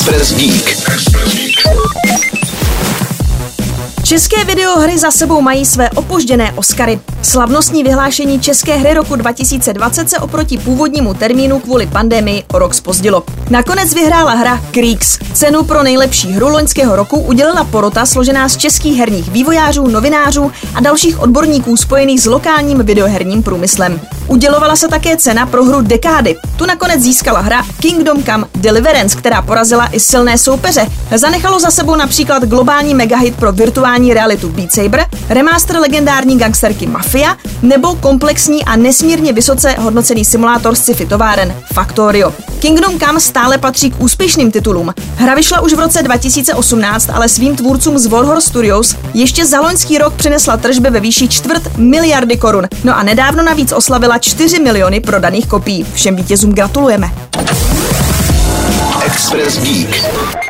Express Geek. České videohry za sebou mají své opožděné Oscary. Slavnostní vyhlášení České hry roku 2020 se oproti původnímu termínu kvůli pandemii o rok spozdilo. Nakonec vyhrála hra Creeks. Cenu pro nejlepší hru loňského roku udělila porota složená z českých herních vývojářů, novinářů a dalších odborníků spojených s lokálním videoherním průmyslem. Udělovala se také cena pro hru Dekády. Tu nakonec získala hra Kingdom Come Deliverance, která porazila i silné soupeře. Zanechalo za sebou například globální megahit pro virtuální realitu Beat Saber, remaster legendární gangsterky Mafia nebo komplexní a nesmírně vysoce hodnocený simulátor sci-fi továren Factorio. Kingdom Come stále patří k úspěšným titulům. Hra vyšla už v roce 2018, ale svým tvůrcům z Warhorse Studios ještě za loňský rok přinesla tržby ve výši čtvrt miliardy korun. No a nedávno navíc oslavila 4 miliony prodaných kopií. Všem vítězům gratulujeme. Express Geek.